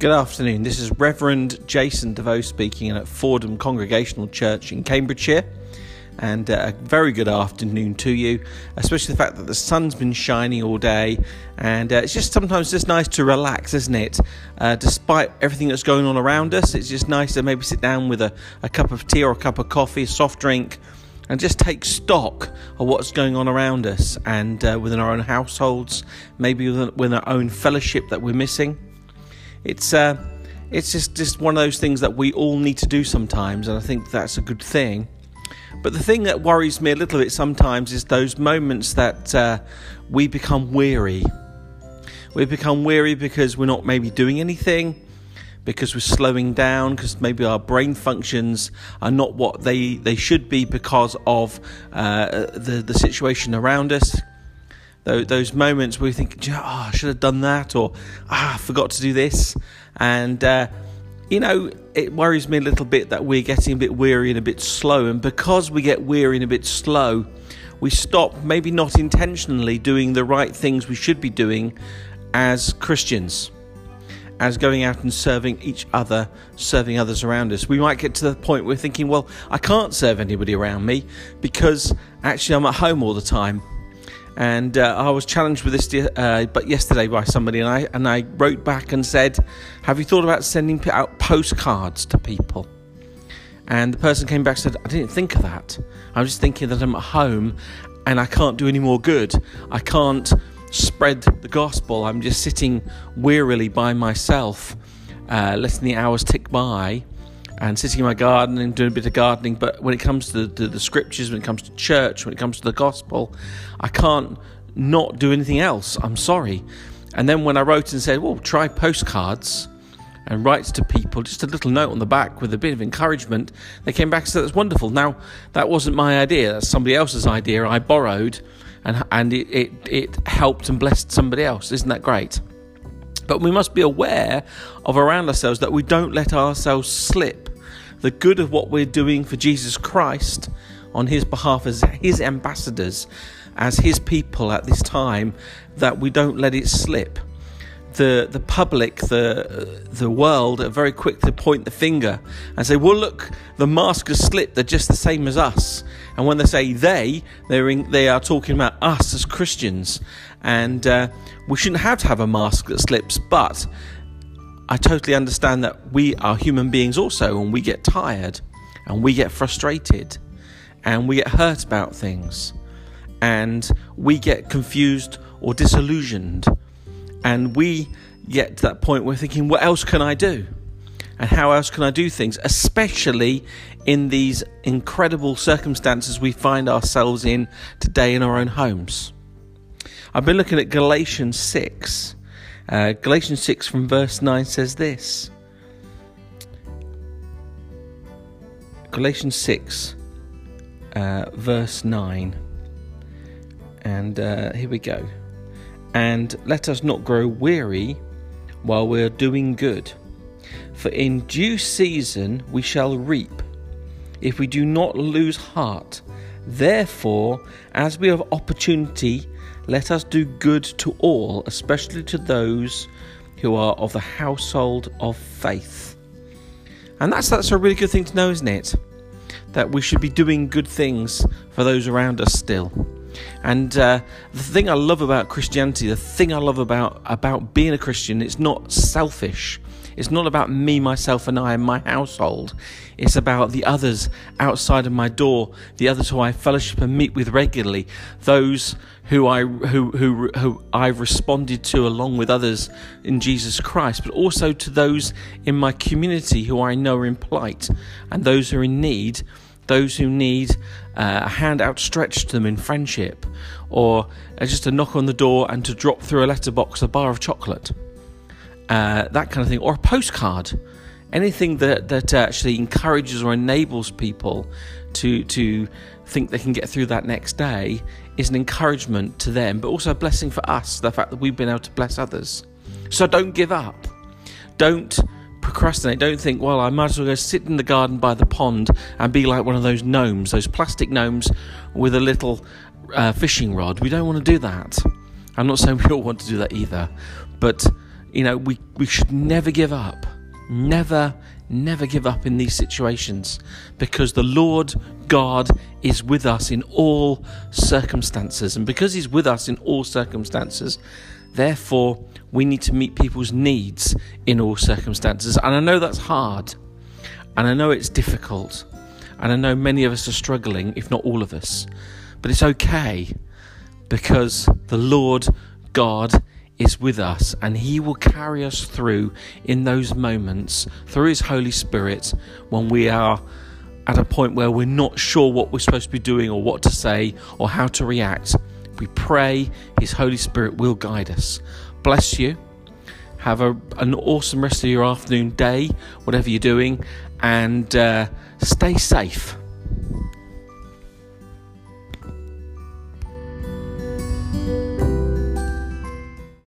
Good afternoon. This is Reverend Jason DeVoe speaking at Fordham Congregational Church in Cambridgeshire. And uh, a very good afternoon to you, especially the fact that the sun's been shining all day. And uh, it's just sometimes just nice to relax, isn't it? Uh, despite everything that's going on around us, it's just nice to maybe sit down with a, a cup of tea or a cup of coffee, a soft drink, and just take stock of what's going on around us and uh, within our own households, maybe within, within our own fellowship that we're missing. It's uh, it's just just one of those things that we all need to do sometimes, and I think that's a good thing. But the thing that worries me a little bit sometimes is those moments that uh, we become weary. We become weary because we're not maybe doing anything, because we're slowing down, because maybe our brain functions are not what they, they should be because of uh, the, the situation around us. Those moments where you think, oh, I should have done that, or ah, I forgot to do this. And, uh, you know, it worries me a little bit that we're getting a bit weary and a bit slow. And because we get weary and a bit slow, we stop, maybe not intentionally, doing the right things we should be doing as Christians as going out and serving each other, serving others around us. We might get to the point where we're thinking, well, I can't serve anybody around me because actually I'm at home all the time. And uh, I was challenged with this, uh, but yesterday by somebody, and I and I wrote back and said, "Have you thought about sending out postcards to people?" And the person came back and said, "I didn't think of that. I was just thinking that I'm at home, and I can't do any more good. I can't spread the gospel. I'm just sitting wearily by myself, uh, letting the hours tick by." And sitting in my garden and doing a bit of gardening. But when it comes to the, the, scriptures, when it comes to church, when it comes to the gospel, I can't not do anything else. I'm sorry. And then when I wrote and said, well, try postcards and write to people, just a little note on the back with a bit of encouragement, they came back and said, that's wonderful. Now, that wasn't my idea, that's somebody else's idea. I borrowed and, and it, it, it helped and blessed somebody else. Isn't that great? But we must be aware of around ourselves that we don't let ourselves slip the good of what we're doing for Jesus Christ on his behalf as his ambassadors, as his people at this time, that we don't let it slip. The, the public, the, the world are very quick to point the finger and say, well, look, the mask has slipped. They're just the same as us. And when they say they, they're in, they are talking about us as Christians. And uh, we shouldn't have to have a mask that slips, but I totally understand that we are human beings also, and we get tired, and we get frustrated, and we get hurt about things, and we get confused or disillusioned, and we get to that point where we're thinking, what else can I do? And how else can I do things, especially in these incredible circumstances we find ourselves in today in our own homes? I've been looking at Galatians 6 uh, Galatians 6 from verse 9 says this Galatians 6, uh, verse 9. And uh, here we go. And let us not grow weary while we're doing good, for in due season we shall reap if we do not lose heart. Therefore, as we have opportunity, let us do good to all, especially to those who are of the household of faith. And that's that's a really good thing to know, isn't it? That we should be doing good things for those around us still. And uh, the thing I love about Christianity, the thing I love about about being a Christian, it's not selfish. It's not about me, myself, and I and my household. It's about the others outside of my door, the others who I fellowship and meet with regularly, those who I who who who I've responded to along with others in Jesus Christ, but also to those in my community who I know are in plight and those who are in need those who need uh, a hand outstretched to them in friendship, or uh, just a knock on the door and to drop through a letterbox a bar of chocolate uh, that kind of thing, or a postcard. Anything that, that actually encourages or enables people to, to think they can get through that next day is an encouragement to them, but also a blessing for us, the fact that we've been able to bless others. So don't give up. Don't procrastinate. Don't think, well, I might as well go sit in the garden by the pond and be like one of those gnomes, those plastic gnomes with a little uh, fishing rod. We don't want to do that. I'm not saying we don't want to do that either, but you know, we, we should never give up. Never, never give up in these situations because the Lord God is with us in all circumstances. And because He's with us in all circumstances, therefore, we need to meet people's needs in all circumstances. And I know that's hard. And I know it's difficult. And I know many of us are struggling, if not all of us. But it's okay because the Lord God is with us and He will carry us through in those moments through His Holy Spirit when we are at a point where we're not sure what we're supposed to be doing or what to say or how to react. We pray His Holy Spirit will guide us. Bless you. Have a, an awesome rest of your afternoon, day, whatever you're doing, and uh, stay safe.